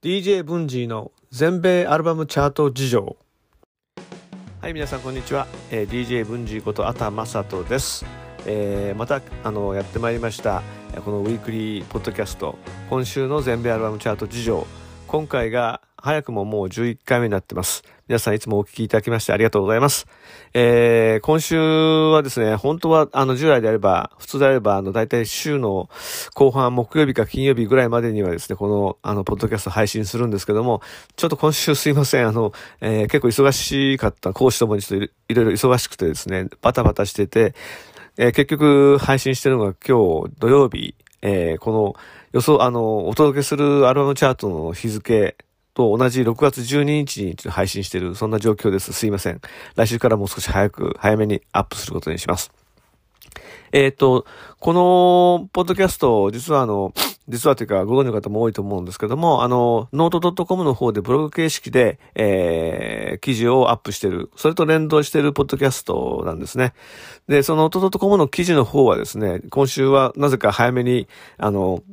DJ ブンジーの全米アルバムチャート事情。はい皆さんこんにちは、えー、DJ ブンジーことあたまさとです、えー、またあのやってまいりました。このウィークリーポッドキャスト。今週の全米アルバムチャート事情。今回が早くももう11回目になってます。皆さんいつもお聞きいただきましてありがとうございます。えー、今週はですね、本当はあの従来であれば、普通であれば、あの大体週の後半木曜日か金曜日ぐらいまでにはですね、このあのポッドキャスト配信するんですけども、ちょっと今週すいません、あの、えー、結構忙しかった、講師ともにちょっといろいろ忙しくてですね、バタバタしてて、えー、結局配信してるのが今日土曜日、えー、この予想、あの、お届けするアルバムチャートの日付と同じ6月12日に配信している、そんな状況です。すいません。来週からもう少し早く、早めにアップすることにします。えっ、ー、と、この、ポッドキャスト、実はあの、実はというか、ご存知の方も多いと思うんですけども、あの、ノート .com の方でブログ形式で、えー、記事をアップしてる、それと連動してるポッドキャストなんですね。で、そのノート .com の記事の方はですね、今週はなぜか早めに、あの、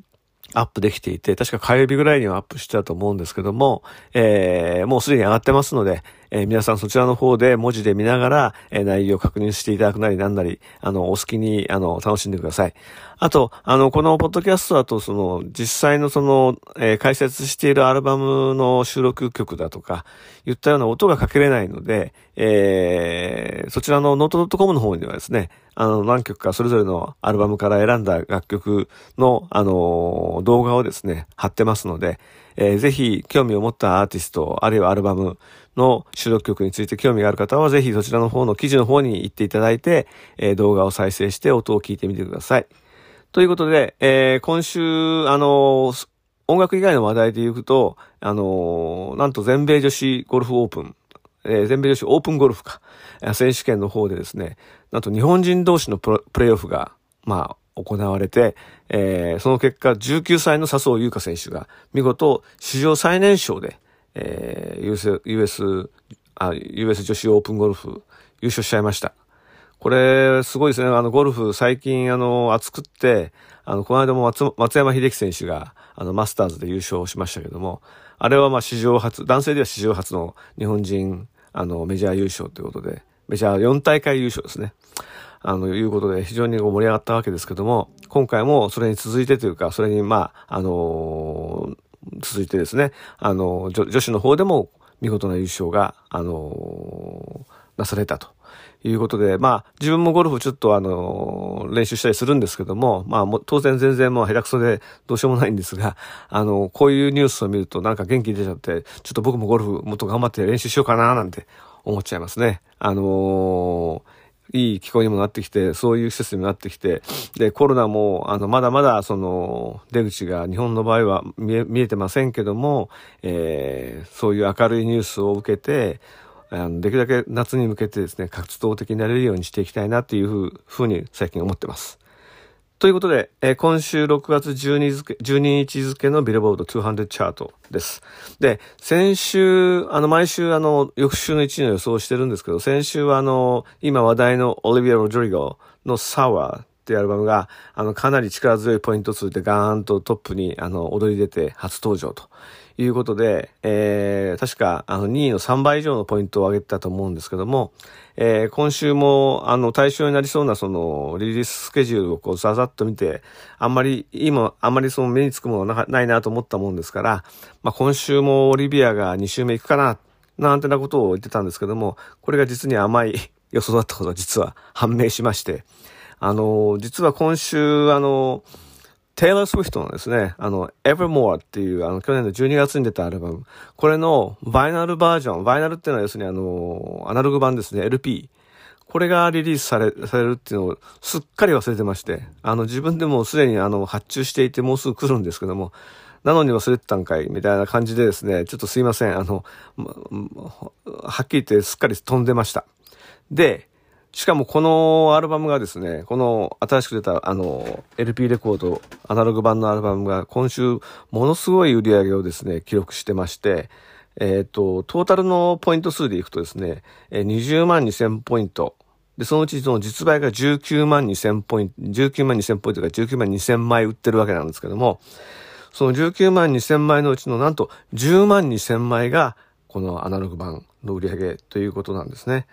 アップできていて、確か火曜日ぐらいにはアップしてたと思うんですけども、えー、もうすでに上がってますので、えー、皆さんそちらの方で文字で見ながら、えー、内容を確認していただくなりなんなり、あの、お好きに、あの、楽しんでください。あと、あの、このポッドキャストだと、その、実際のその、えー、解説しているアルバムの収録曲だとか、言ったような音がかけれないので、えー、そちらのノート .com の方にはですね、あの、何曲かそれぞれのアルバムから選んだ楽曲の、あの、動画をですね、貼ってますので、えー、ぜひ興味を持ったアーティスト、あるいはアルバムの収録曲について興味がある方は、ぜひそちらの方の記事の方に行っていただいて、えー、動画を再生して音を聞いてみてください。ということで、えー、今週、あの音楽以外の話題で言うと、あのなんと全米女子ゴルフオープン、えー、全米女子オープンゴルフか、選手権の方でですね、なんと日本人同士のプレイオフが、まあ、行われて、えー、その結果、19歳の笹生優花選手が、見事、史上最年少で、えー、US、US、あ、US 女子オープンゴルフ、優勝しちゃいました。これ、すごいですね。あの、ゴルフ、最近、あの、熱くって、あの、この間も松松山秀樹選手が、あの、マスターズで優勝しましたけども、あれはま史上初、男性では史上初の日本人、あの、メジャー優勝ということで、メジャー4大会優勝ですね。あの、いうことで非常に盛り上がったわけですけども、今回もそれに続いてというか、それにまあ、あのー、続いてですね、あの、女女子の方でも見事な優勝が、あのー、なされたと。いうことで、まあ、自分もゴルフちょっとあの、練習したりするんですけども、まあ、も当然全然もう下手くそでどうしようもないんですが、あの、こういうニュースを見るとなんか元気出ちゃって、ちょっと僕もゴルフもっと頑張って練習しようかななんて思っちゃいますね。あのーいい気候にもなってきて、そういう施設にもなってきて、で、コロナも、あの、まだまだ、その、出口が日本の場合は見え、見えてませんけども、えー、そういう明るいニュースを受けて、あのできるだけ夏に向けてですね、活動的になれるようにしていきたいなっていうふうに最近思ってます。ということで、えー、今週6月12付12日付のビルボード200チャートです。で、先週、あの、毎週、あの、翌週の1位の予想をしてるんですけど、先週はあの、今話題のオリビア・ロドリゴのサワーっていうアルバムが、あの、かなり力強いポイント数でガーンとトップに、あの、踊り出て初登場ということで、えー、確か、あの、2位の3倍以上のポイントを上げてたと思うんですけども、えー、今週も、あの、対象になりそうな、その、リリーススケジュールをこう、ざざっと見て、あんまり、今、あんまりその目につくものはないなと思ったもんですから、まあ、今週もオリビアが2週目行くかな、なんてなことを言ってたんですけども、これが実に甘い 予想だったことが実は判明しまして、あの、実は今週、あの、テイラー・スウィフトのですね、あの、Evermore っていう、あの、去年の12月に出たアルバム。これの、バイナルバージョン。バイナルっていうのは要するにあの、アナログ版ですね、LP。これがリリースされ、されるっていうのをすっかり忘れてまして、あの、自分でもすでにあの、発注していてもうすぐ来るんですけども、なのに忘れてたんかいみたいな感じでですね、ちょっとすいません。あの、はっきり言ってすっかり飛んでました。で、しかもこのアルバムがですね、この新しく出たあの LP レコード、アナログ版のアルバムが今週ものすごい売り上げをですね、記録してまして、えっ、ー、と、トータルのポイント数でいくとですね、20万2000ポイント。で、そのうちその実売が19万2000ポイント、19万2000ポイントが19万2000枚売ってるわけなんですけども、その19万2000枚のうちのなんと10万2000枚がこのアナログ版の売り上げということなんですね。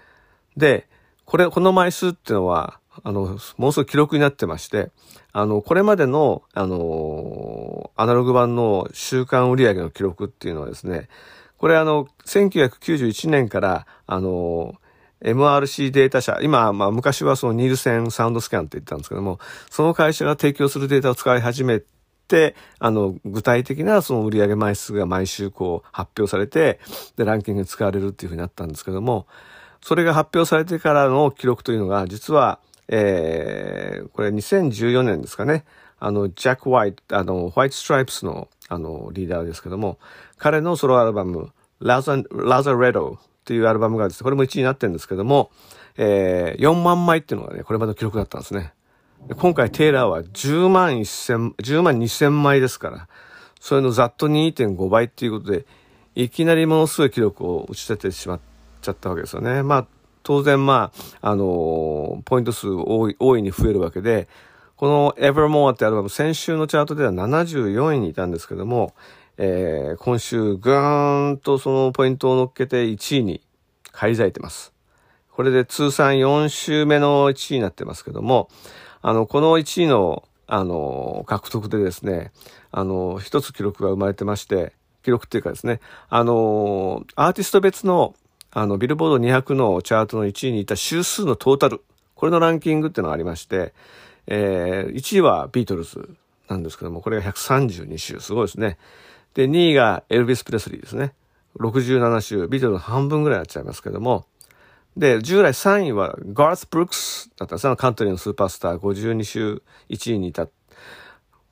で、これ、この枚数っていうのは、あの、ものすごい記録になってまして、あの、これまでの、あの、アナログ版の週間売上の記録っていうのはですね、これあの、1991年から、あの、MRC データ社、今、まあ昔はそのニールセンサウンドスキャンって言ったんですけども、その会社が提供するデータを使い始めて、あの、具体的なその売上枚数が毎週こう発表されて、で、ランキングに使われるっていうふうになったんですけども、それが発表されてからの記録というのが、実は、えー、これ2014年ですかね。あの、ジャック・ホワイト、あの、ホワイト・ストライプスの、あの、リーダーですけども、彼のソロアルバム、ラザ、ラザ・レドっていうアルバムがですね、これも1位になってるんですけども、えー、4万枚っていうのがね、これまでの記録だったんですね。今回テイラーは10万1000、10万2000枚ですから、それのざっと2.5倍っていうことで、いきなりものすごい記録を打ち立ててしまってちゃったわけですよね。まあ、当然まあ、あのー、ポイント数多い、大いに増えるわけで、この Evermore ってアルバム、先週のチャートでは74位にいたんですけども、えー、今週ぐーんとそのポイントを乗っけて1位に返り咲いてます。これで通算4週目の1位になってますけども、あの、この1位の、あの、獲得でですね、あの、一つ記録が生まれてまして、記録っていうかですね、あの、アーティスト別の、あの、ビルボード200のチャートの1位にいた週数のトータル、これのランキングっていうのがありまして、えー、1位はビートルズなんですけども、これが132週、すごいですね。で、2位がエルビス・プレスリーですね。67週、ビートルズの半分ぐらいになっちゃいますけども。で、従来3位はガース・ブルックスだったんですね。カントリーのスーパースター52週1位にいた。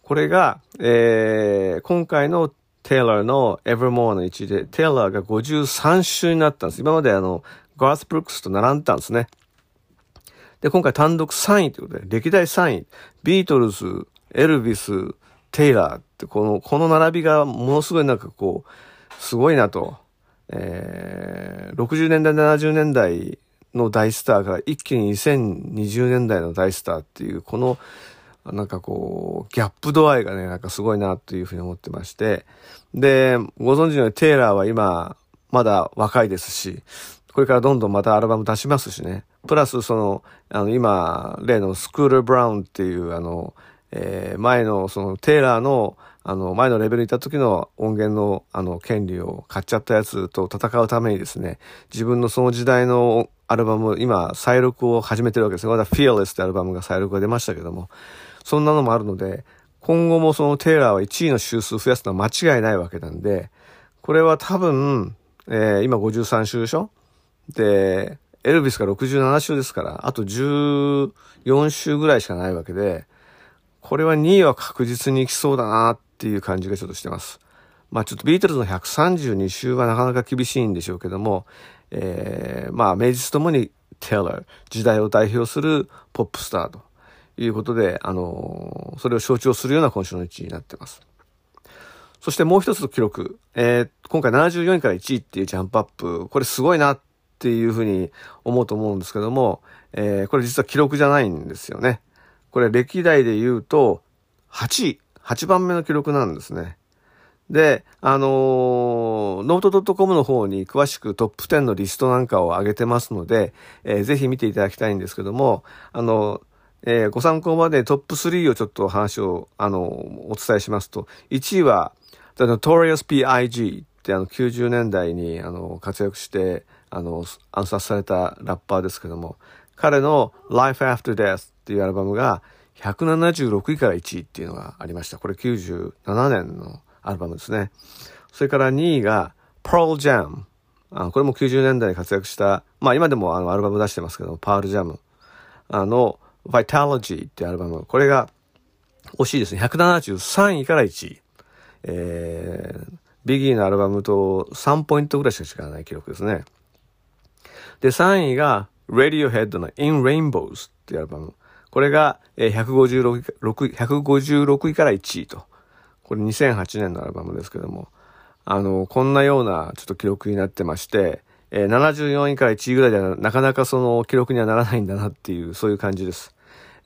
これが、えー、今回のテイラーの Evermore の1位で、テイラーが53週になったんです。今まであの、ガース・ブルックスと並んだんですね。で、今回単独3位ということで、歴代3位、ビートルズ、エルビス、テイラーってこの、この並びがものすごいなんかこう、すごいなと。えー、60年代、70年代の大スターから一気に2020年代の大スターっていう、この、なんかこう、ギャップ度合いがね、なんかすごいなというふうに思ってまして。で、ご存知のようにテイラーは今、まだ若いですし、これからどんどんまたアルバム出しますしね。プラスその、あの、今、例のスクール・ブラウンっていう、あの、えー、前のそのテイラーのあの前のレベルにいた時の音源のあの権利を買っちゃったやつと戦うためにですね、自分のその時代のアルバム、今再録を始めてるわけですまだ Fearless ってアルバムが再録が出ましたけども、そんなのもあるので、今後もそのテイラーは1位の周数増やすのは間違いないわけなんで、これは多分、えー、今53週でしょ？で、エルビスが67週ですから、あと14週ぐらいしかないわけで、これは2位は確実に行きそうだなっていう感じがちょっとしてます。まあちょっとビートルズの132週はなかなか厳しいんでしょうけども、えー、まあ名実ともにテイラー、時代を代表するポップスターということで、あの、それを象徴するような今週の1位になってます。そしてもう一つの記録、えー、今回74位から1位っていうジャンプアップ、これすごいなっていうふうに思うと思うんですけども、えー、これ実は記録じゃないんですよね。これ歴代で言うと、8位、8番目の記録なんですね。で、あのー、ノート .com の方に詳しくトップ10のリストなんかを上げてますので、えー、ぜひ見ていただきたいんですけども、あの、えー、ご参考までトップ3をちょっと話を、あの、お伝えしますと、1位は、The Notorious B.I.G. ってあの90年代にあの活躍して、あの、暗殺されたラッパーですけども、彼の Life After Death っていうアルバムが176位から1位っていうのがありました。これ97年のアルバムですね。それから2位が Pearl Jam。あこれも90年代に活躍した、まあ今でもあのアルバム出してますけど、パールジャム。あの、Vitalogy ってアルバム。これが惜しいですね。173位から1位。えー、ビギーのアルバムと3ポイントぐらいしか違わない記録ですね。で、3位が Radiohead の In Rainbows っていうアルバム。これが156 156位から1位と。これ2008年のアルバムですけども、あの、こんなようなちょっと記録になってまして、えー、74位から1位ぐらいではなかなかその記録にはならないんだなっていう、そういう感じです。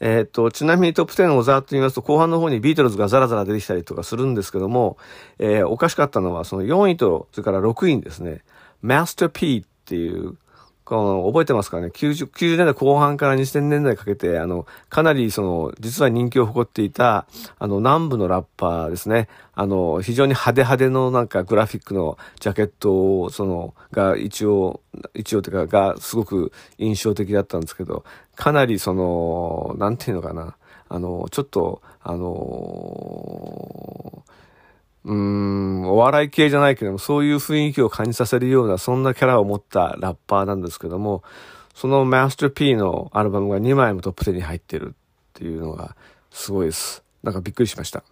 えっ、と、ちなみにトップ10をざーっと言いますと、後半の方にビートルズがザラザラ出てきたりとかするんですけども、えー、おかしかったのは、その4位と、それから6位にですね、Master P っていうこの、覚えてますかね ?90、90年代後半から2000年代かけて、あの、かなりその、実は人気を誇っていた、あの、南部のラッパーですね。あの、非常に派手派手のなんかグラフィックのジャケットを、その、が一応、一応というか、がすごく印象的だったんですけど、かなりその、なんていうのかな？あの、ちょっと、あのうーん、お笑い系じゃないけども、そういう雰囲気を感じさせるような、そんなキャラを持ったラッパーなんですけども、そのマスター P のアルバムが2枚もトップ10に入ってるっていうのがすごいです。なんかびっくりしました。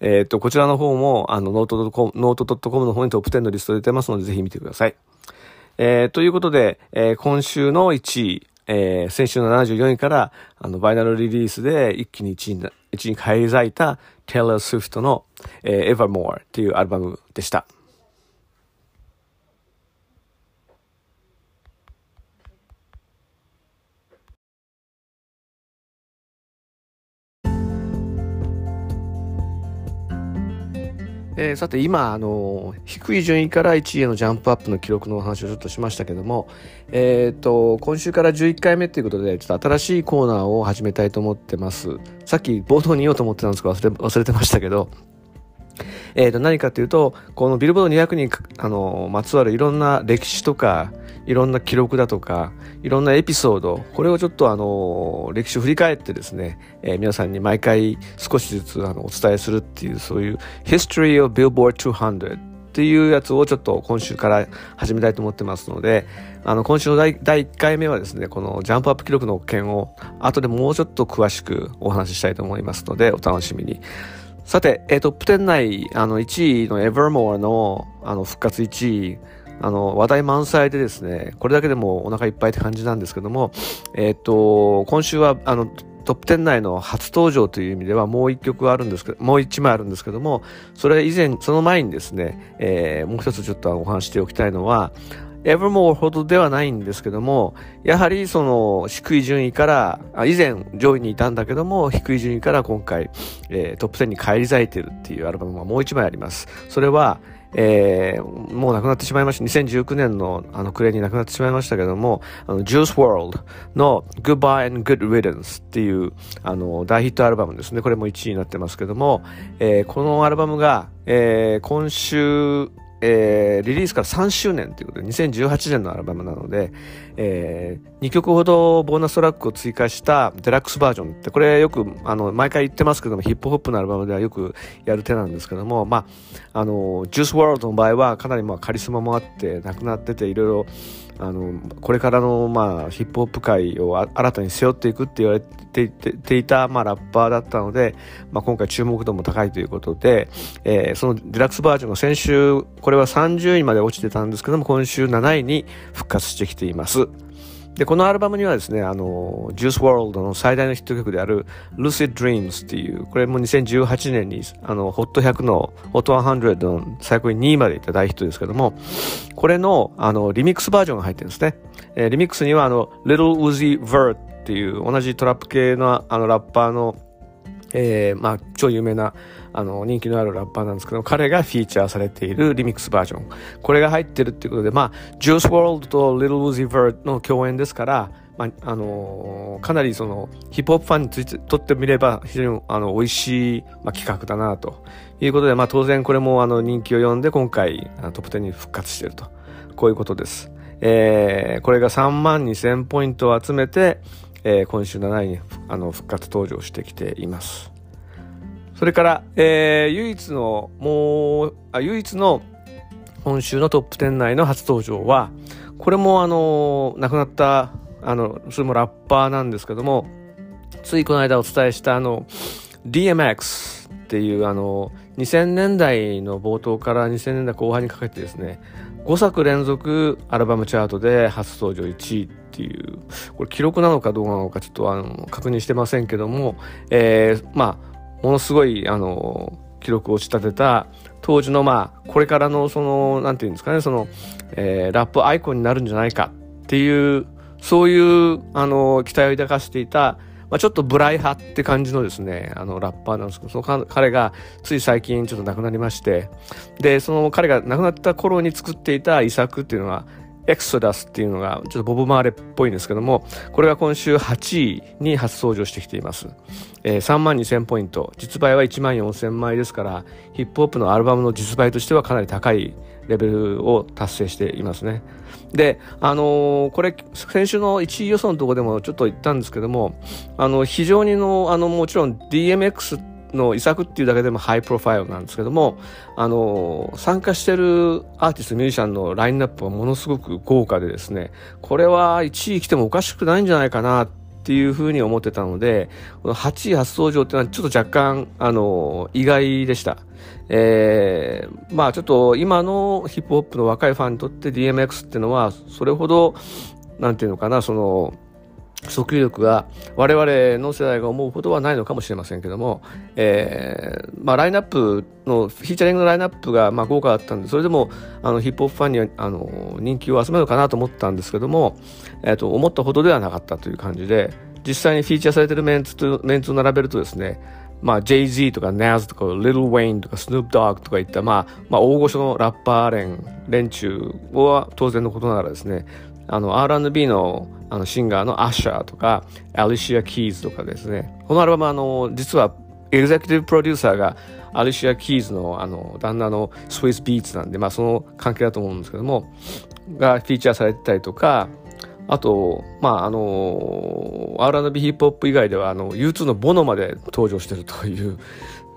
えっ、と、こちらの方も、あの、 note .com、note .com の方にトップ10のリスト出てますので、ぜひ見てください。えー、ということで、えー、今週の1位、えー、先週の74位から、あの、バイナルリリースで一気に1位に、1位に返り咲いた Taylor Swift の、えー、Evermore っていうアルバムでした。えー、さて今、あの低い順位から1位へのジャンプアップの記録のお話をちょっとしましたけども、えーと、今週から11回目ということでちょっと新しいコーナーを始めたいと思ってます。さっき冒頭に言おうと思ってたんですが忘れ忘れてましたけどえー、と何かというとこのビルボード200にあのまつわるいろんな歴史とかいろんな記録だとかいろんなエピソードこれをちょっとあの歴史を振り返ってですね、えー、皆さんに毎回少しずつあのお伝えするっていうそういう History of Billboard 200っていうやつをちょっと今週から始めたいと思ってますので、あの、今週の第第1回目はですね、このジャンプアップ記録の件を後でもうちょっと詳しくお話ししたいと思いますので、お楽しみに。さて、えー、トップ10内、あの、1位の Evermore の、あの、復活1位、あの、話題満載でですね、これだけでもお腹いっぱいって感じなんですけども、えっ、と、今週は、あの、トップ10内の初登場という意味ではもう一曲あるんですけど、もう一枚あるんですけども、それ以前、その前にですね、えー、もう一つちょっとお話しておきたいのは、Evermore ほどではないんですけども、やはりその低い順位から、以前上位にいたんだけども、低い順位から今回、えー、トップ10に返り咲いてるっていうアルバムがもう一枚あります。それは、えー、もう亡くなってしまいました。2019年のあの暮れに亡くなってしまいましたけども、あの、Juice World の Goodbye and Good Riddance っていうあの大ヒットアルバムですね。これも1位になってますけども、えー、このアルバムが、えー、今週、えー、リリースから3周年ということで、2018年のアルバムなので、えー、2曲ほどボーナストラックを追加したデラックスバージョンって、これよく、あの、毎回言ってますけども、ヒップホップのアルバムではよくやる手なんですけども、まあ、あの、ジュースワールドの場合はかなりまあカリスマもあって、なくなってて、いろいろ、あのこれからの、まあ、ヒップホップ界を新たに背負っていくって言われていた、まあ、ラッパーだったので、まあ、今回注目度も高いということで、えー、そのデラックスバージョンが先週これは30位まで落ちてたんですけども今週7位に復活してきています。で、このアルバムにはですね、あの、ジュースワールドの最大のヒット曲である Lucid Dreams っていう、これも2018年に、あの、HOT100 の HOT100 の最高に2位までいった大ヒットですけども、これの、あの、リミックスバージョンが入ってるんですね。えー、リミックスには、あの、Little Uzi Vert っていう同じトラップ系のあのラッパーのえー、まあ、超有名な、あの、人気のあるラッパーなんですけど、彼がフィーチャーされているリミックスバージョン。これが入ってるっていうことで、まあ、ジュース・ワールドと Little Uzi Vert の共演ですから、まあ、あのー、かなりその、ヒップホップファンについてとってみれば、非常に、あの、美味しい、まあ、企画だな、ということで、まあ、当然これも、あの、人気を呼んで、今回、トップ10に復活していると。こういうことです。えー、これが3万2000ポイントを集めて、えー、今週7位にあの復活登場してきています。それから、えー、唯一の、もう、あ唯一の今週のトップ10内の初登場は、これもあの、亡くなった、あの、それもラッパーなんですけども、ついこの間お伝えしたあの、DMX っていうあの、2000年代の冒頭から2000年代後半にかけてですね、5作連続アルバムチャートで初登場1位っていう、これ記録なのかどうなのかちょっとあの確認してませんけども、えー、まあ、ものすごい、あの、記録を仕立てた当時のまあ、これからのその、なんていうんですかね、その、えー、ラップアイコンになるんじゃないかっていう、そういう、あの、期待を抱かせていた、まあ、ちょっとブライ派って感じのですねあのラッパーなんですけどその彼がつい最近ちょっと亡くなりましてでその彼が亡くなった頃に作っていた遺作っていうのはエクソダスっていうのがちょっとボブ・マーレっぽいんですけどもこれが今週8位に初登場してきています、えー、3万2000ポイント。実売は1万4000枚ですからヒップホップのアルバムの実売としてはかなり高いレベルを達成していますね。であのー、これ先週の1位予想のとこでもちょっと言ったんですけどもあの非常にのあのもちろん DMX っての遺作っていうだけでも high profile なんですけどもあの参加してるアーティストミュージシャンのラインナップはものすごく豪華でですねこれは1位来てもおかしくないんじゃないかなっていうふうに思ってたのでこの8位初登場っていうのはちょっと若干あの意外でした。えー、まあちょっと今のヒップホップの若いファンにとって DMX っていうのはそれほどなんていうのかなその訴求力が我々の世代が思うほどはないのかもしれませんけども、えーまあ、ラインナップのフィーチャリングのラインナップがまあ豪華だったんでそれでもあのヒップホップファンにはあの人気を集めるかなと思ったんですけども、えー、と思ったほどではなかったという感じで実際にフィーチャーされてるメンツとメンツを並べるとですねまあ、Jay-Z とか Naz とか Lil Wayne とか Snoop Dogg とかいった、まあ、まあ、大御所のラッパー連連中は当然のことながらですねあの R&B のあのシンガーのアッシャーとかアリシア・キーズとかですねこのアルバムあの実はエグゼクティブプロデューサーがアリシア・キーズのあの旦那の Swizz Beatz なんで、まあ、その関係だと思うんですけどもがフィーチャーされてたりとかあと、まあ、あの R&B ヒップホップ以外ではあの U2 のボノまで登場してるという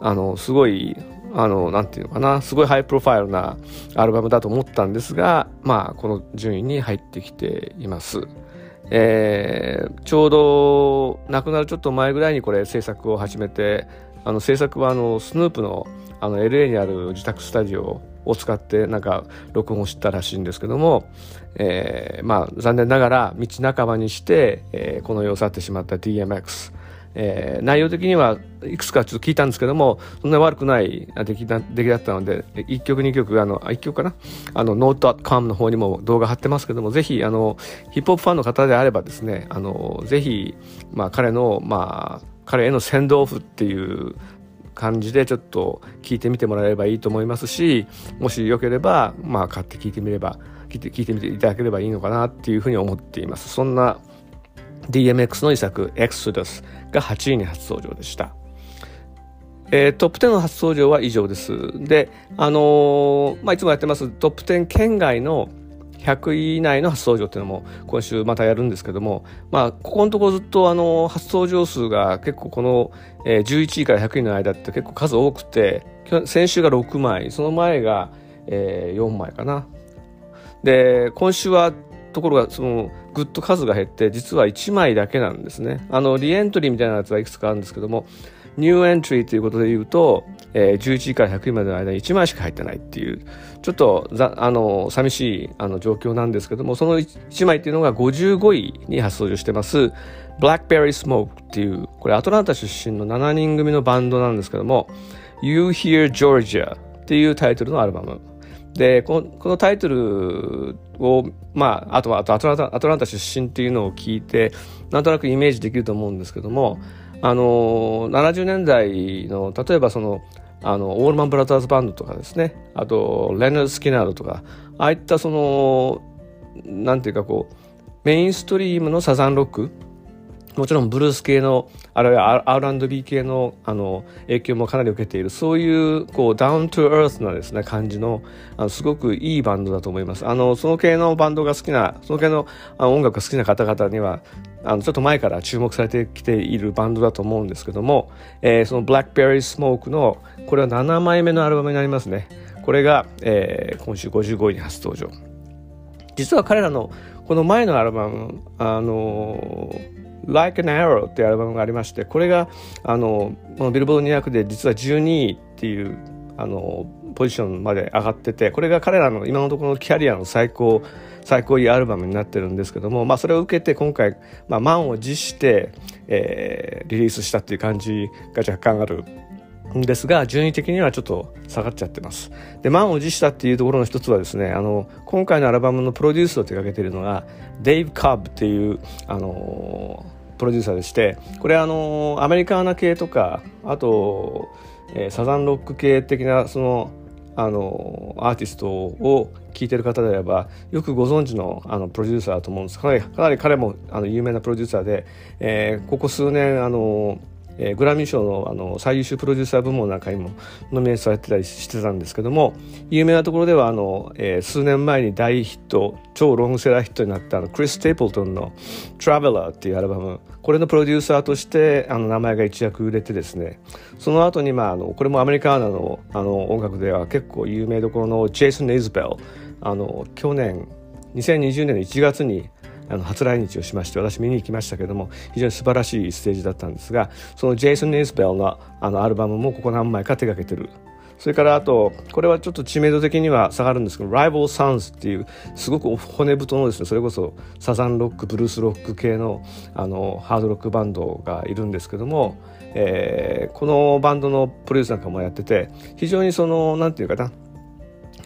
あのすごいあの、なんていうのかな、すごい high profile なアルバムだと思ったんですが、まあ、この順位に入ってきています。えー、ちょうど亡くなるちょっと前ぐらいにこれ制作を始めて、あの制作はあのスヌープのあの LA にある自宅スタジオを使ってなんか録音をしたらしいんですけども、えー、まあ残念ながら道半ばにして、えー、この世を去ってしまった DMX えー、内容的にはいくつかちょっと聞いたんですけどもそんな悪くない出来だ出来だったので1曲2曲あの1曲かな？あの Note.com の方にも動画貼ってますけどもぜひあのヒップホップファンの方であればですねあのぜひ、まあ、彼の、まあ、彼への先導オフっていう感じでちょっと聞いてみてもらえればいいと思いますしもしよければ、まあ、買って聞いてみれば聞いて聞いてみていただければいいのかなっていうふうに思っています。そんな DMX の遺作 Exodus が8位に初登場でした。えー、トップ10の初登場は以上です。で、あのー、まあ、いつもやってますトップ10県外の100位以内の初登場っていうのも今週またやるんですけども、まあ、ここのところずっとあの初登場数が結構この、えー、11位から100位の間って結構数多くて先週が6枚その前が、えー、4枚かなで今週はところがそのぐっと数が減って実は1枚だけなんですね。あのリエントリーみたいなやつはいくつかあるんですけどもニューエントリーということで言うと、えー、11位から100位までの間に1枚しか入ってないっていうちょっとざあの寂しいあの状況なんですけどもその 1, 枚っていうのが55位に初登場してます Blackberry Smoke っていうこれアトランタ出身の7人組のバンドなんですけども You Hear Georgia っていうタイトルのアルバム。でこのタイトルを、まあ、あとはアトランタアトランタ出身っていうのを聞いてなんとなくイメージできると思うんですけどもあの70年代の例えばそのあのオールマン・ブラザーズ・バンドとかですねあとレナーズ・スキナードとかああいったそのなんていうかこうメインストリームのサザンロックもちろんブルース系のあるいは R&B 系のあの影響もかなり受けている。そういうこうダウントゥアースなですね感じのあのすごくいいバンドだと思います。あのその系のバンドが好きなその系のあの音楽が好きな方々にはあのちょっと前から注目されてきているバンドだと思うんですけども、えー、その Blackberry Smoke のこれは7枚目のアルバムになりますね。これが、えー、今週55位に初登場。実は彼らのこの前のアルバムあのー Like an Arrow っていうアルバムがありましてこれがあのこのビルボード200で実は12位っていうあのポジションまで上がっててこれが彼らの今のところのキャリアの最高最高位アルバムになってるんですけども、まあ、それを受けて今回、まあ、満を持して、えー、リリースしたっていう感じが若干ある。ですが順位的にはちょっと下がっちゃってます。で満を持したっていうところの一つはですねあの今回のアルバムのプロデュースを手掛けているのがデイブ・カーブっていうあのプロデューサーでしてこれあのアメリカーナ系とかあと、えー、サザンロック系的なそのあのアーティストを聴いてる方であればよくご存知のあのプロデューサーだと思うんです。かなりかなり彼もあの有名なプロデューサーで、えー、ここ数年あのえー、グラミー賞のあの最優秀プロデューサー部門なんかにもノミネートされてたりしてたんですけども有名なところではあの、えー、数年前に大ヒット超ロングセラーヒットになったあのクリス・テープルトンの「Traveler」っていうアルバム。これのプロデューサーとしてあの名前が一躍売れてですね。その後にまああのこれもアメリカーナのあの音楽では結構有名どころのジェイソン・イズベルあの去年2020年の1月にあの初来日をしまして私見に行きましたけども非常に素晴らしいステージだったんですがそのジェイソン・イスベルのあのアルバムもここ何枚か手がけてる。それからあとこれはちょっと知名度的には下がるんですけど「ライバル・サンズ」っていうすごく骨太のですねそれこそサザンロックブルースロック系のあのハードロックバンドがいるんですけども、えー、このバンドのプロデュースなんかもやってて非常にその何て言うかな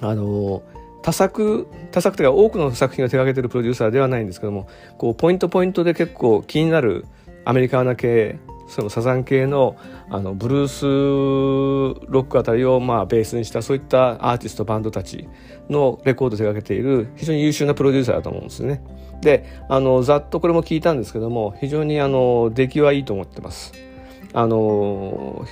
あの多作多作というか多くの作品を手がけてるプロデューサーではないんですけどもこうポイントポイントで結構気になるアメリカーナ系そのサザン系のあのブルースロックあたりをまあベースにしたそういったアーティストバンドたちのレコードを手がけている非常に優秀なプロデューサーだと思うんですね。であのざっとこれも聞いたんですけども非常にあの出来はいいと思ってます。あの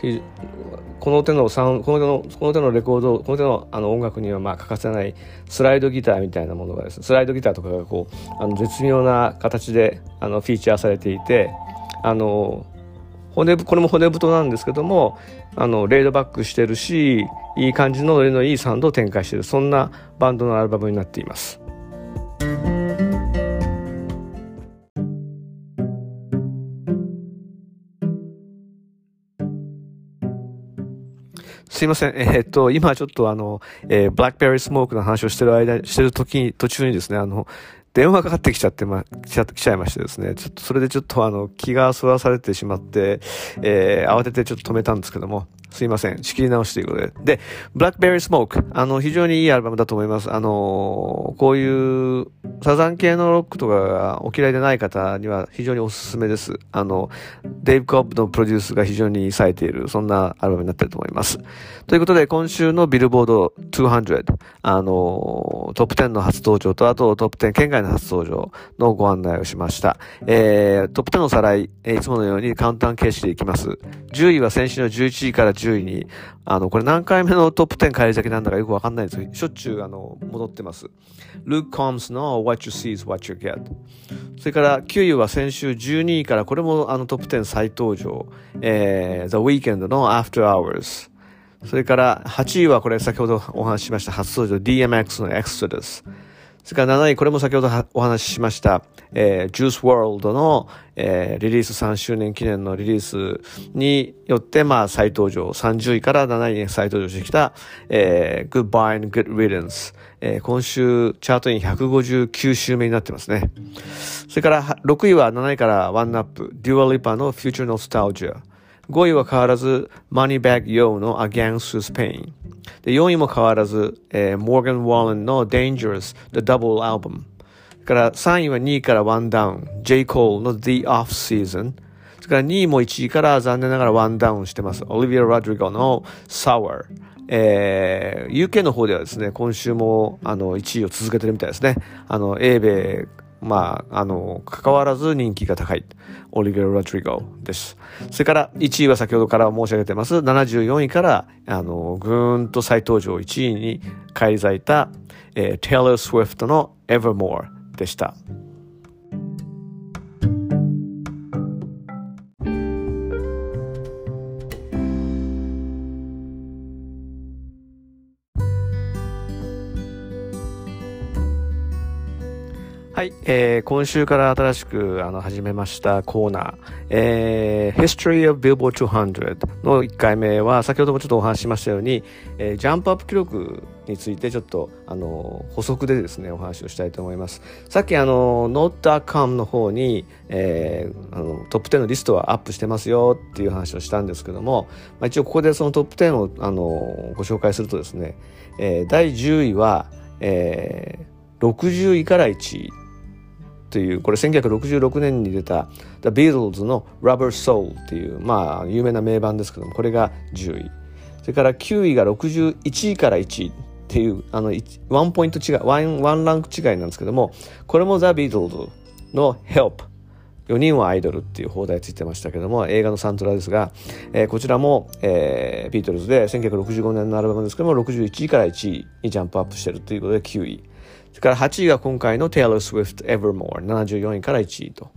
この手のサウンこの手のこの手のレコードこの手のあの音楽にはまあ欠かせないスライドギターみたいなものがですねスライドギターとかがこうあの絶妙な形であのフィーチャーされていてあの骨これも骨太なんですけどもあのレイドバックしてるしいい感じのノリのいいサウンドを展開してるそんなバンドのアルバムになっています。すいません。えー、っと、今ちょっとあの、えー、ブラックベリースモークの話をしてる間、してる時に、途中にですね、あの、電話かかってきちゃってま、来ちゃ来ちゃいましてですね、ちょっとそれでちょっとあの、気がそらされてしまって、えー、慌ててちょっと止めたんですけども、すいません。仕切り直しということで。で、Blackberry Smoke。あの、非常にいいアルバムだと思います。あの、こういうサザン系のロックとかがお嫌いでない方には非常におすすめです。あの、デイブ・コップのプロデュースが非常に冴えている、そんなアルバムになってると思います。ということで、今週のビルボード200、あの、トップ10の初登場と、あとトップ10県外の初登場のご案内をしました。えー、トップ10のおさらい、いつものようにカウンター形式でいきます。10位は先週の11位から10位に、あの、これ何回目のトップ10返り咲きなんだかよくわかんないんですけど、しょっちゅうあの、戻ってます。Luke Combs の What You See is What You Get。それから9位は先週12位からこれもあのトップ10再登場。えー、The Weekend の After Hours。それから8位はこれ先ほどお話ししました初登場 DMX の Exodus。それから7位、これも先ほどお話ししました、えー、Juice World の、えー、リリース3周年記念のリリースによって、まあ、再登場、30位から7位に再登場してきた、えー、Goodbye and Good Riddance、えー、今週、チャートイン159週目になってますね。それから、6位は7位からワンナップ、Dua Lipa の Future Nostalgia。5位は変わらず、Moneybag Yo の Against Spain。で、4位も変わらず、えー、モーガン・ウォーレンの Dangerous The Double Album。から3位は2位からワンダウン、J. Cole の The Off Season。それから2位も1位から残念ながらワンダウンしてます。オリビア・ロドリゴの Sour。えー、UK の方ではですね、今週もあの1位を続けてるみたいですね。あの、英米まあ、あの、関わらず人気が高い。オリベロ・ラトリゴです。それから1位は先ほどから申し上げてます。74位から、あの、ぐーんと再登場1位に返り咲いた、えー、Taylor Swift の Evermore でした。はい、えー、今週から新しくあの始めましたコーナー、えー、History of Billboard 200の1回目は先ほどもちょっとお話ししましたように、えー、ジャンプアップ記録についてちょっとあの補足でですねお話をしたいと思います。さっきあの Note.com の方に、えー、あのトップ10のリストはアップしてますよっていう話をしたんですけども、まあ、一応ここでそのトップ10をあのご紹介するとですね、えー、第10位は、えー、60位から1位。というこれ1966年に出た The Beatles の Rubber Soul っていうまあ有名な名盤ですけどもこれが10位。それから9位が61位から1位っていうあのワンポイント違いワンワンランク違いなんですけどもこれも The Beatles の Help 4人はアイドルっていう放題ついてましたけども映画のサントラですが、えー、こちらも、えー、ビートルズで1965年のアルバムですけども61位から1位にジャンプアップしてるということで9位。それから8位が今回の Taylor Swift Evermore74 位から1位と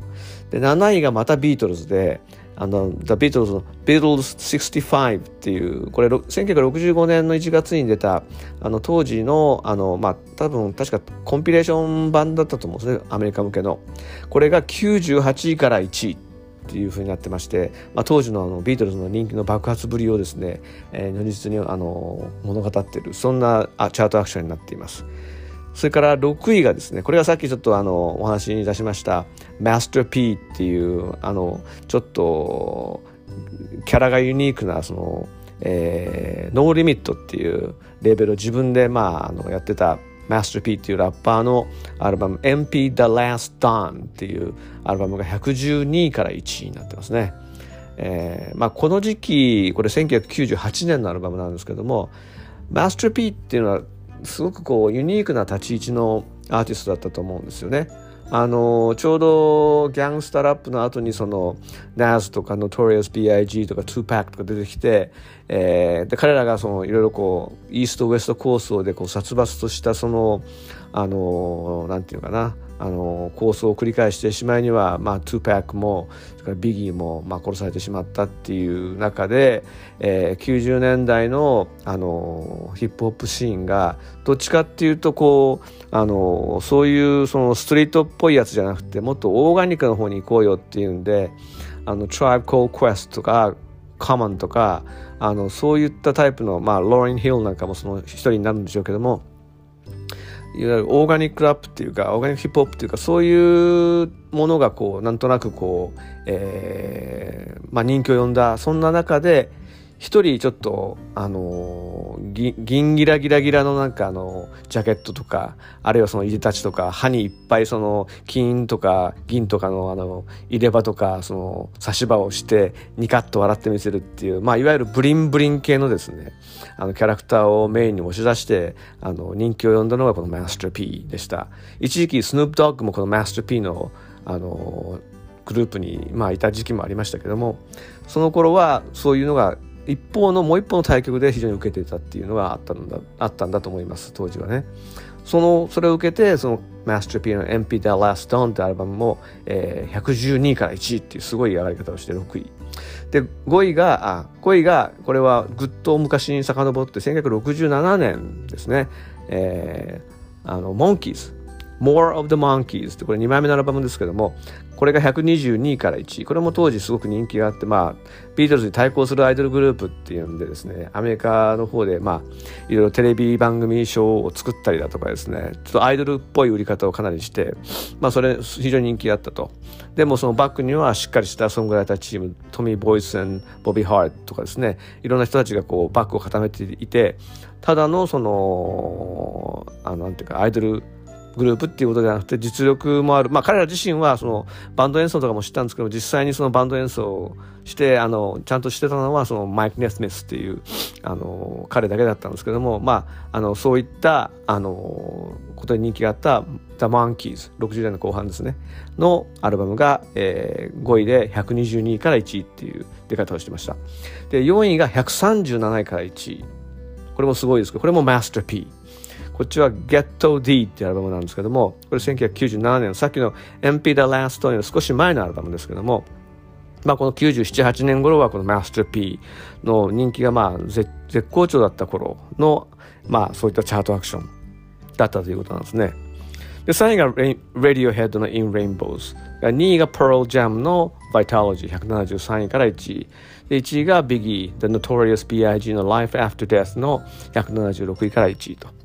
で7位がまたビートルズであの The Beatles の Beatles 65っていうこれ1965年の1月に出たあの当時のあのまあ多分確かコンピレーション版だったと思うんですねアメリカ向けのこれが98位から1位っていうふうになってまして、まあ、当時のあのビートルズの人気の爆発ぶりをですね、えー、如実にあの物語ってるそんなチャートアクションになっています。それから6位がですねこれがさっきちょっとあのお話に出しました「Master P」っていうあのちょっとキャラがユニークなその、えー、ノーリミットっていうレーベルを自分で、まあ、あのやってた Master P っていうラッパーのアルバム MP The Last Dawn っていうアルバムが112位から1位になってますね。えーまあ、この時期これ1998年のアルバムなんですけども Master P っていうのはすごくこうユニークな立ち位置のアーティストだったと思うんですよね。あのちょうどギャングスタラップの後にその NAS とか Notorious B.I.G. とか 2PAC とか出てきて、えー、で彼らがそのいろいろこう East West 抗争でこう殺伐としたそのあのなんていうかなあの抗争を繰り返してしまいには、まあ、トゥーパックもそれからビギーも、まあ、殺されてしまったっていう中で、えー、90年代のあのヒップホップシーンがどっちかっていうとこうあのそういうそのストリートっぽいやつじゃなくてもっとオーガニックの方に行こうよっていうんであの Tribe Called Quest とかカマンとかあのそういったタイプの、まあ、ローリン・ヒルなんかもその一人になるんでしょうけどもいわゆるオーガニックラップっていうかオーガニックヒップホップっていうかそういうものがこうなんとなくこう、えーまあ、人気を呼んだそんな中で一人ちょっとあの銀ギラギラギラのなんかあのジャケットとかあるいはそのいでたちとか歯にいっぱいその金とか銀とかのあの入れ歯とかその差し歯をしてニカッと笑ってみせるっていうまあいわゆるブリンブリン系のですねあのキャラクターをメインに押し出してあの人気を呼んだのがこのマスター P でした。一時期スヌープドッグもこのマスター P のあのグループに、まあ、いた時期もありましたけどもその頃はそういうのが一方のもう一方の対局で非常に受けていたっていうのがあったんだあったんだと思います当時はね。そのそれを受けてその Master P の MP The Last Dawn ってアルバムも、えー、112位から1位っていうすごい上がり方をして6位。で5位があ5位がこれはぐっと昔に遡って1967年ですね。えー、あのモンキーズ More of the Monkeys ってこれ2枚目のアルバムですけどもこれが122位から1位これも当時すごく人気があってまあビートルズに対抗するアイドルグループっていうんでですねアメリカの方でまあいろいろテレビ番組ショーを作ったりだとかですねちょっとアイドルっぽい売り方をかなりしてまあそれ非常に人気があったと。でもそのバックにはしっかりしたソングライターチームトミー・ボイスボビー・ハートとかですねいろんな人たちがこうバックを固めていてただのそのあのなんていうかアイドルグループっていうことではなくて実力もある。まあ彼ら自身はそのバンド演奏とかも知ったんですけど実際にそのバンド演奏をしてあのちゃんとしてたのはそのマイク・ネスミスっていうあの彼だけだったんですけどもまああのそういったあのことで人気があった「The Monkeys」60代の後半ですねのアルバムが、えー、5位で122位から1位っていう出方をしてました。で4位が137位から1位これもすごいですけどこれもマスター P こっちは Get D っていうアルバムなんですけども、これ1997年、さっきの MP The Last Stone の少し前のアルバムですけども、まあこの97、8年頃はこの Master P の人気がまあ絶好調だった頃の、まあそういったチャートアクションだったということなんですね。で、3位が Radiohead の In Rainbows。2位が Pearl Jam の Vitalogy。173位から1位。で、1位が Biggie The Notorious B.I.G. の Life After Death の176位から1位と。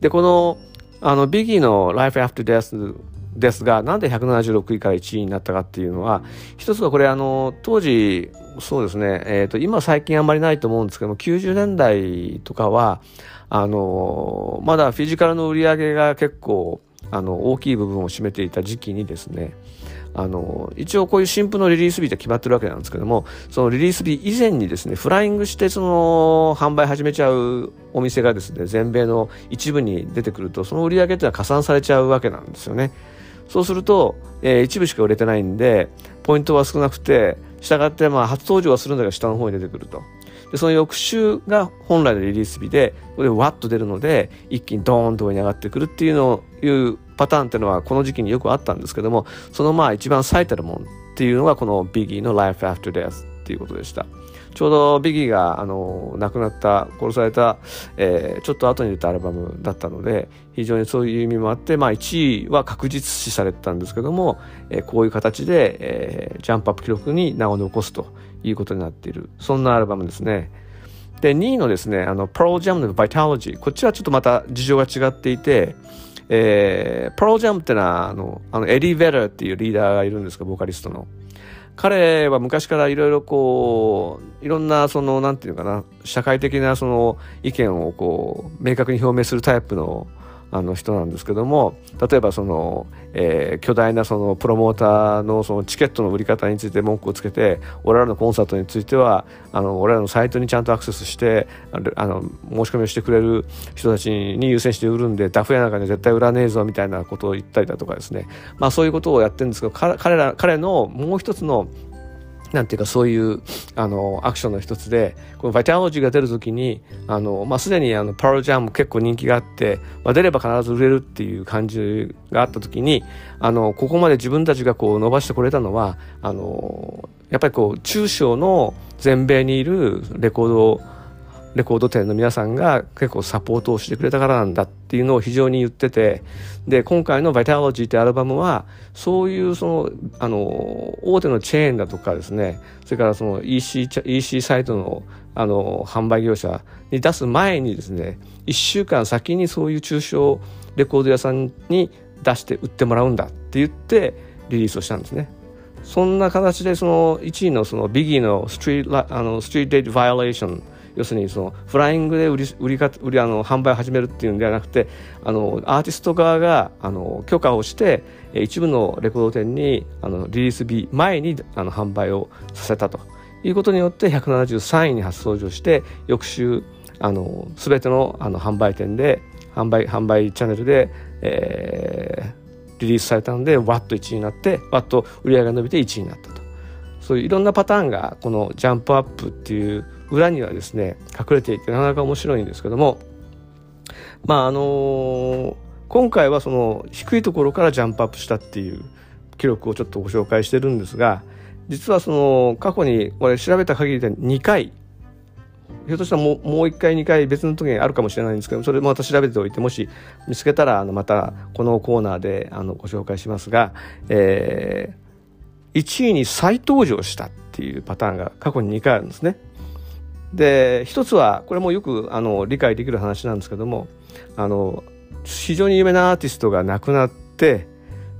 で、この、あの、ビギーの Life After Death ですが、なんで176位から1位になったかっていうのは、一つはこれ、あの、当時、そうですね、えっ、ー、と、今最近あんまりないと思うんですけども、90年代とかは、あの、まだフィジカルの売り上げが結構、あの大きい部分を占めていた時期にですねあの一応こういう新譜のリリース日って決まってるわけなんですけどもそのリリース日以前にですねフライングしてその販売始めちゃうお店がですね全米の一部に出てくるとその売り上げっていうのは加算されちゃうわけなんですよね。そうすると、えー、一部しか売れてないんでポイントは少なくてしたがってまあ初登場はするんだけど下の方に出てくると。でその翌週が本来のリリース日でこれでワッと出るので一気にドーンと上に上がってくるっていうのをいうパターンっていうのはこの時期によくあったんですけどもそのまあ一番最たるもんっていうのがこのビギーの Life After Death っていうことでした。ちょうどビギーがあの亡くなった殺された、えー、ちょっと後に出たアルバムだったので非常にそういう意味もあって、まあ、1位は確実視されてたんですけども、えー、こういう形で、えー、ジャンプアップ記録に名を残すということになっている。そんなアルバムですね。で2位のですねあの Pearl Jam の Vitalogy こっちはちょっとまた事情が違っていてえー、 Pearl Jam ってのはあのあのエディ・ベラーっていうリーダーがいるんですかボーカリストの。彼は昔からいろいろこういろんなそのなんていうかな社会的なその意見をこう明確に表明するタイプのあの人なんですけども例えばその、えー、巨大なそのプロモーターのそのチケットの売り方について文句をつけて俺らのコンサートについてはあの俺らのサイトにちゃんとアクセスしてあの申し込みをしてくれる人たちに優先して売るんでダフ屋なんかに絶対売らねえぞみたいなことを言ったりだとかですね。まあそういうことをやってるんですけど彼ら彼のもう一つのなんていうかそういうあのアクションの一つでこのバイタロジーが出る時にあの、まあ、すでにあのパールジャム結構人気があって、まあ、出れば必ず売れるっていう感じがあった時にあのここまで自分たちがこう伸ばしてこれたのはあのやっぱりこう中小の全米にいるレコードレコード店の皆さんが結構サポートをしてくれたからなんだっていうのを非常に言っててで今回の「Vitality」ってアルバムはそういうそのあの大手のチェーンだとかですねそれからその EC, EC サイトのあの販売業者に出す前にですね1週間先にそういう中小レコード屋さんに出して売ってもらうんだって言ってリリースをしたんですね。そんな形でその1位のそのビギーのストリートあのストリートデートバイオレーション要するにそのフライングで売り売り売りあの販売を始めるっていうんではなくてあのアーティスト側があの許可をして一部のレコード店にあのリリース日前にあの販売をさせたと。いうことによって173位に初登場して翌週あの全てのあの販売店で販売販売チャンネルで、えー、リリースされたのでわっと1位になってわっと売り上げが伸びて1位になったと。そういういろんなパターンがこのジャンプアップっていう裏にはですね隠れていてなかなか面白いんですけどもまああのー、今回はその低いところからジャンプアップしたっていう記録をちょっとご紹介してるんですが実はその過去にこれ調べた限りで2回ひょっとしたらもうもう1回2回別の時にあるかもしれないんですけどそれまた調べておいてもし見つけたらあのまたこのコーナーであのご紹介しますが、えー、1位に再登場したっていうパターンが過去に2回あるんですね。で一つはこれもよくあの理解できる話なんですけどもあの非常に有名なアーティストが亡くなって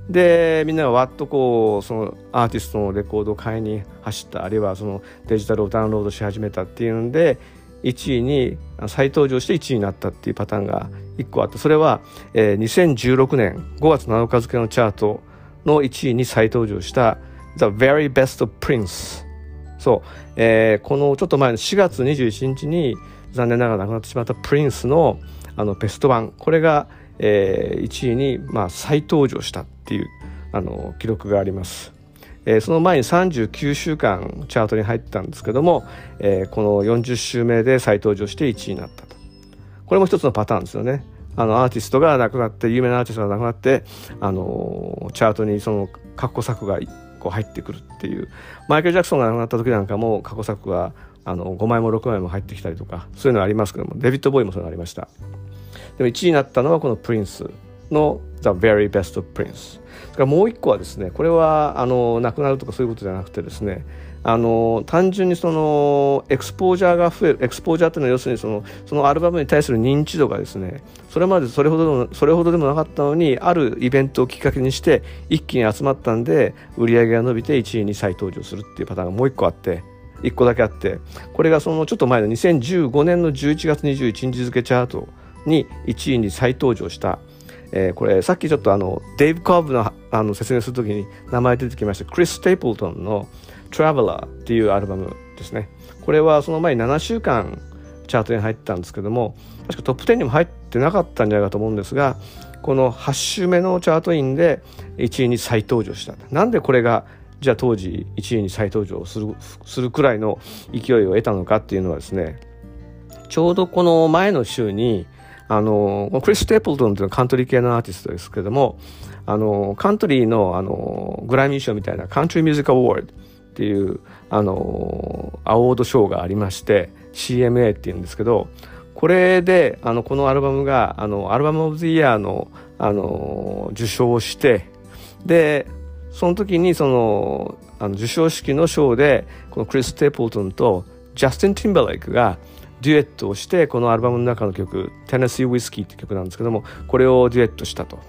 でみんながわっとこうそのアーティストのレコードを買いに走ったあるいはそのデジタルをダウンロードし始めたっていうんで1位に再登場して1位になったっていうパターンが1個あってそれは、えー、2016年5月7日付のチャートの1位に再登場した The Very Best Prince そう、えー、このちょっと前の4月21日に残念ながら亡くなってしまったプリンスのあのベスト版。これが、えー、1位に、まあ、再登場したっていうあの記録があります。えー、その前に39週間チャートに入ったんですけども、えー、この40週目で再登場して1位になったと。これも一つのパターンですよね。あのアーティストが亡くなって有名なアーティストが亡くなって、あのチャートにその過去作がこう入ってくるっていう。マイケル・ジャクソンが亡くなった時なんかも過去作はあの5枚も6枚も入ってきたりとかそういうのありますけどもデビッド・ボーイもそういうのありました。でも1位になったのはこのプリンスの The Very Best Prince からもう一個はですねこれはあの亡くなるとかそういうことじゃなくてですねあの単純にそのエクスポージャーが増えるエクスポージャーっていうのは要するにそのそのアルバムに対する認知度がですねそれまでそれほどそれほどでもなかったのにあるイベントをきっかけにして一気に集まったんで売り上げが伸びて1位に再登場するっていうパターンがもう一個あって1個だけあってこれがそのちょっと前の2015年の11月21日付チャートに1位に再登場した、えー、これさっきちょっとあのデイブ・コーブのあの説明するときに名前出てきましたクリス・ステイプルトンの「Traveler」っていうアルバムですね。これはその前に7週間チャートに入ってたんですけども確かトップ10にも入ってなかったんじゃないかと思うんですがこの8週目のチャートインで1位に再登場したなんでこれがじゃあ当時1位に再登場するするくらいの勢いを得たのかっていうのはですねちょうどこの前の週にあのクリス・テープルトンというのはカントリー系のアーティストですけどもあのカントリーのあのグラミー賞みたいなカントリー・ミュージック・アワードっていうあのアワード賞がありまして CMA っていうんですけどこれであのこのアルバムがあのアルバム・オブ・ザ・イヤーのあの受賞をしてでその時にそのあの授賞式のショーでこのクリス・テープルトンとジャスティン・ティンバレイクがデュエットをしてこのアルバムの中の曲「テネシー・ウィスキー」って曲なんですけどもこれをデュエットしたと。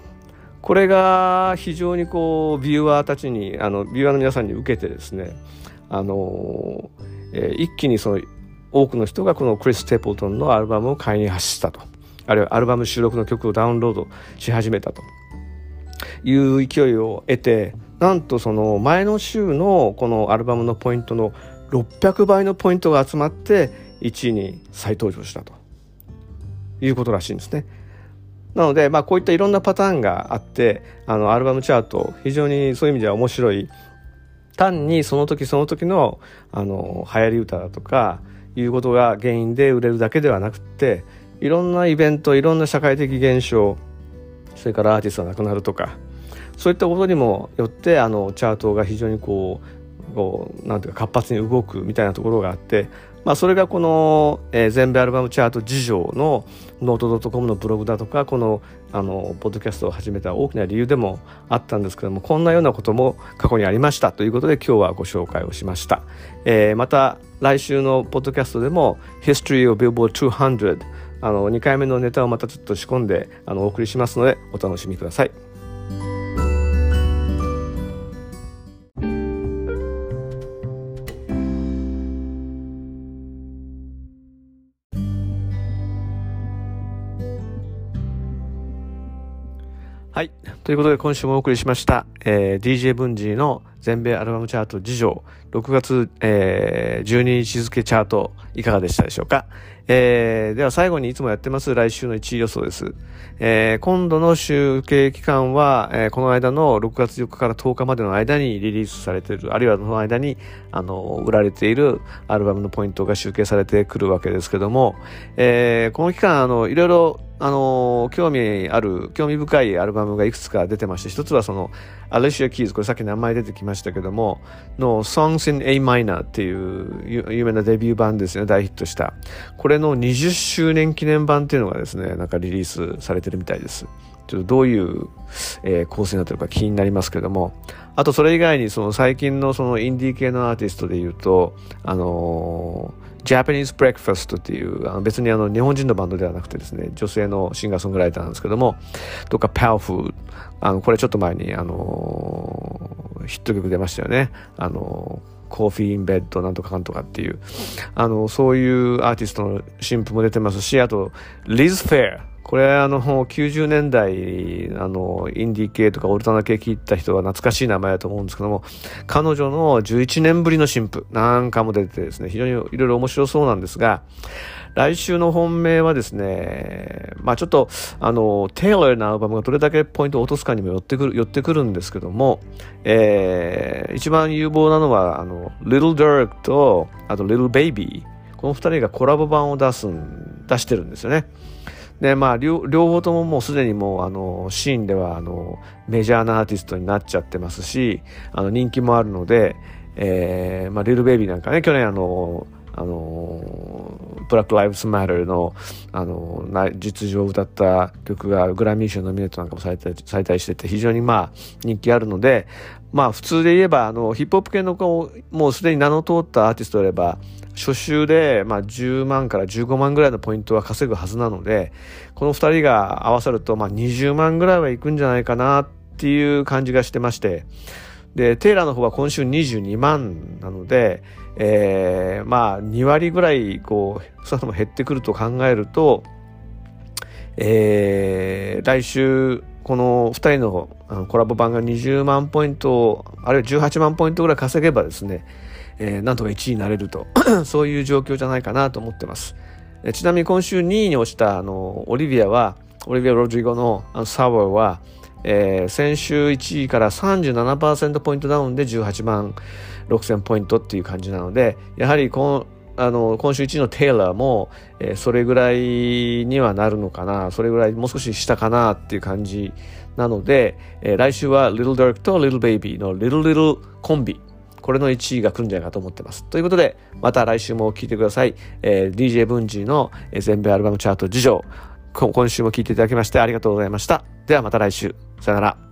これが非常にこうビューアーたちにあのビューアーの皆さんに受けてですねあの、えー、一気にその多くの人がこのクリス・テープルトンのアルバムを買いに走ったとあるいはアルバム収録の曲をダウンロードし始めたという勢いを得てなんとその前の週のこのアルバムのポイントの600倍のポイントが集まって1位に再登場したということらしいんですね。なので、まあ、こういったいろんなパターンがあってあのアルバムチャート非常にそういう意味では面白い単にその時その時のあの流行り歌だとかいうことが原因で売れるだけではなくていろんなイベントいろんな社会的現象それからアーティストが亡くなるとかそういったことにもよってあのチャートが非常にこうこうなんていうか活発に動くみたいなところがあってまあ、それがこの、えー、全米アルバムチャート事情のノート .com のブログだとかこのあのポッドキャストを始めた大きな理由でもあったんですけどもこんなようなことも過去にありましたということで今日はご紹介をしました、えー、また来週のポッドキャストでも History of Billboard 200あの2回目のネタをまたちょっと仕込んであのお送りしますのでお楽しみください。ということで今週もお送りしました、えー、DJ 文治の全米アルバムチャート事情6月、えー、12日付チャートいかがでしたでしょうか、えー、では最後にいつもやってます来週の1位予想です。えー、今度の集計期間は、えー、この間の6月4日から10日までの間にリリースされている、あるいはその間に、あの、売られているアルバムのポイントが集計されてくるわけですけども、えー、この期間、あの、いろいろあの興味ある興味深いアルバムがいくつか出てまして一つはそのアリシア・キーズこれさっき名前出てきましたけどもの Songs in A Minor っていう有名なデビュー盤ですね。大ヒットした。これの20周年記念盤っていうのがですねなんかリリースされてるみたいです。ちょっとどういう、えー、構成になってるか気になりますけども。あとそれ以外にその最近のそのインディー系のアーティストで言うとあのー Japanese Breakfast っていうあの別にあの日本人のバンドではなくてですね女性のシンガーソングライターなんですけどもとか Powerful あのこれちょっと前にあのヒット曲出ましたよね。あのコーヒーインベッドなんとかかんとかっていう。あのそういうアーティストの新譜も出てますしあとリズ・フェアこれあの90年代あのインディー系とかオルタナ系聞いた人は懐かしい名前だと思うんですけども彼女の11年ぶりの新譜なんかも出てですね非常にいろいろ面白そうなんですが来週の本命はですね、まあちょっと、あの、テイラーなアルバムがどれだけポイントを落とすかにも寄ってくる、寄ってくるんですけども、えー、一番有望なのは、あの、Little Dirk と、あと Little Baby。この二人がコラボ版を出す、出してるんですよね。でまあ両方とももうすでにもうあのシーンではあのメジャーなアーティストになっちゃってますしあの人気もあるので、えーまあ、リルベイビーなんかね去年あのあのブラック・ライブスマ Matter のあの実情を歌った曲がグラミー賞ノミネートなんかもされたされたりしてて非常にまあ人気あるのでまあ普通で言えばあのヒップホップ系の子もうすでに名の通ったアーティストであれば初週で、まあ、10万から15万ぐらいのポイントは稼ぐはずなので、この2人が合わさると、まあ、20万ぐらいはいくんじゃないかなっていう感じがしてまして、で、テイラーの方は今週22万なので、えー、まあ、2割ぐらい、こう、その減ってくると考えると、えー、来週この2人のあのコラボ版が20万ポイントあるいは18万ポイントぐらい稼げばですね、えー、なんとか1位になれると。そういう状況じゃないかなと思ってます。えちなみに今週2位に落ちたあのオリビアはオリビア・ロドリゴのあのサワーは、えー、先週1位から37%ポイントダウンで18万6000ポイントっていう感じなのでやはりこのあの今週1位のテイラーも、えー、それぐらいにはなるのかな。それぐらいもう少し下かなっていう感じなので、えー、来週は Little Dirk と Little Baby の Little Little コンビ。これの1位が来るんじゃないかと思ってます。ということで、また来週も聴いてください。えー、DJ 文治の全米アルバムチャート事情。今週も聴いていただきましてありがとうございました。ではまた来週。さよなら。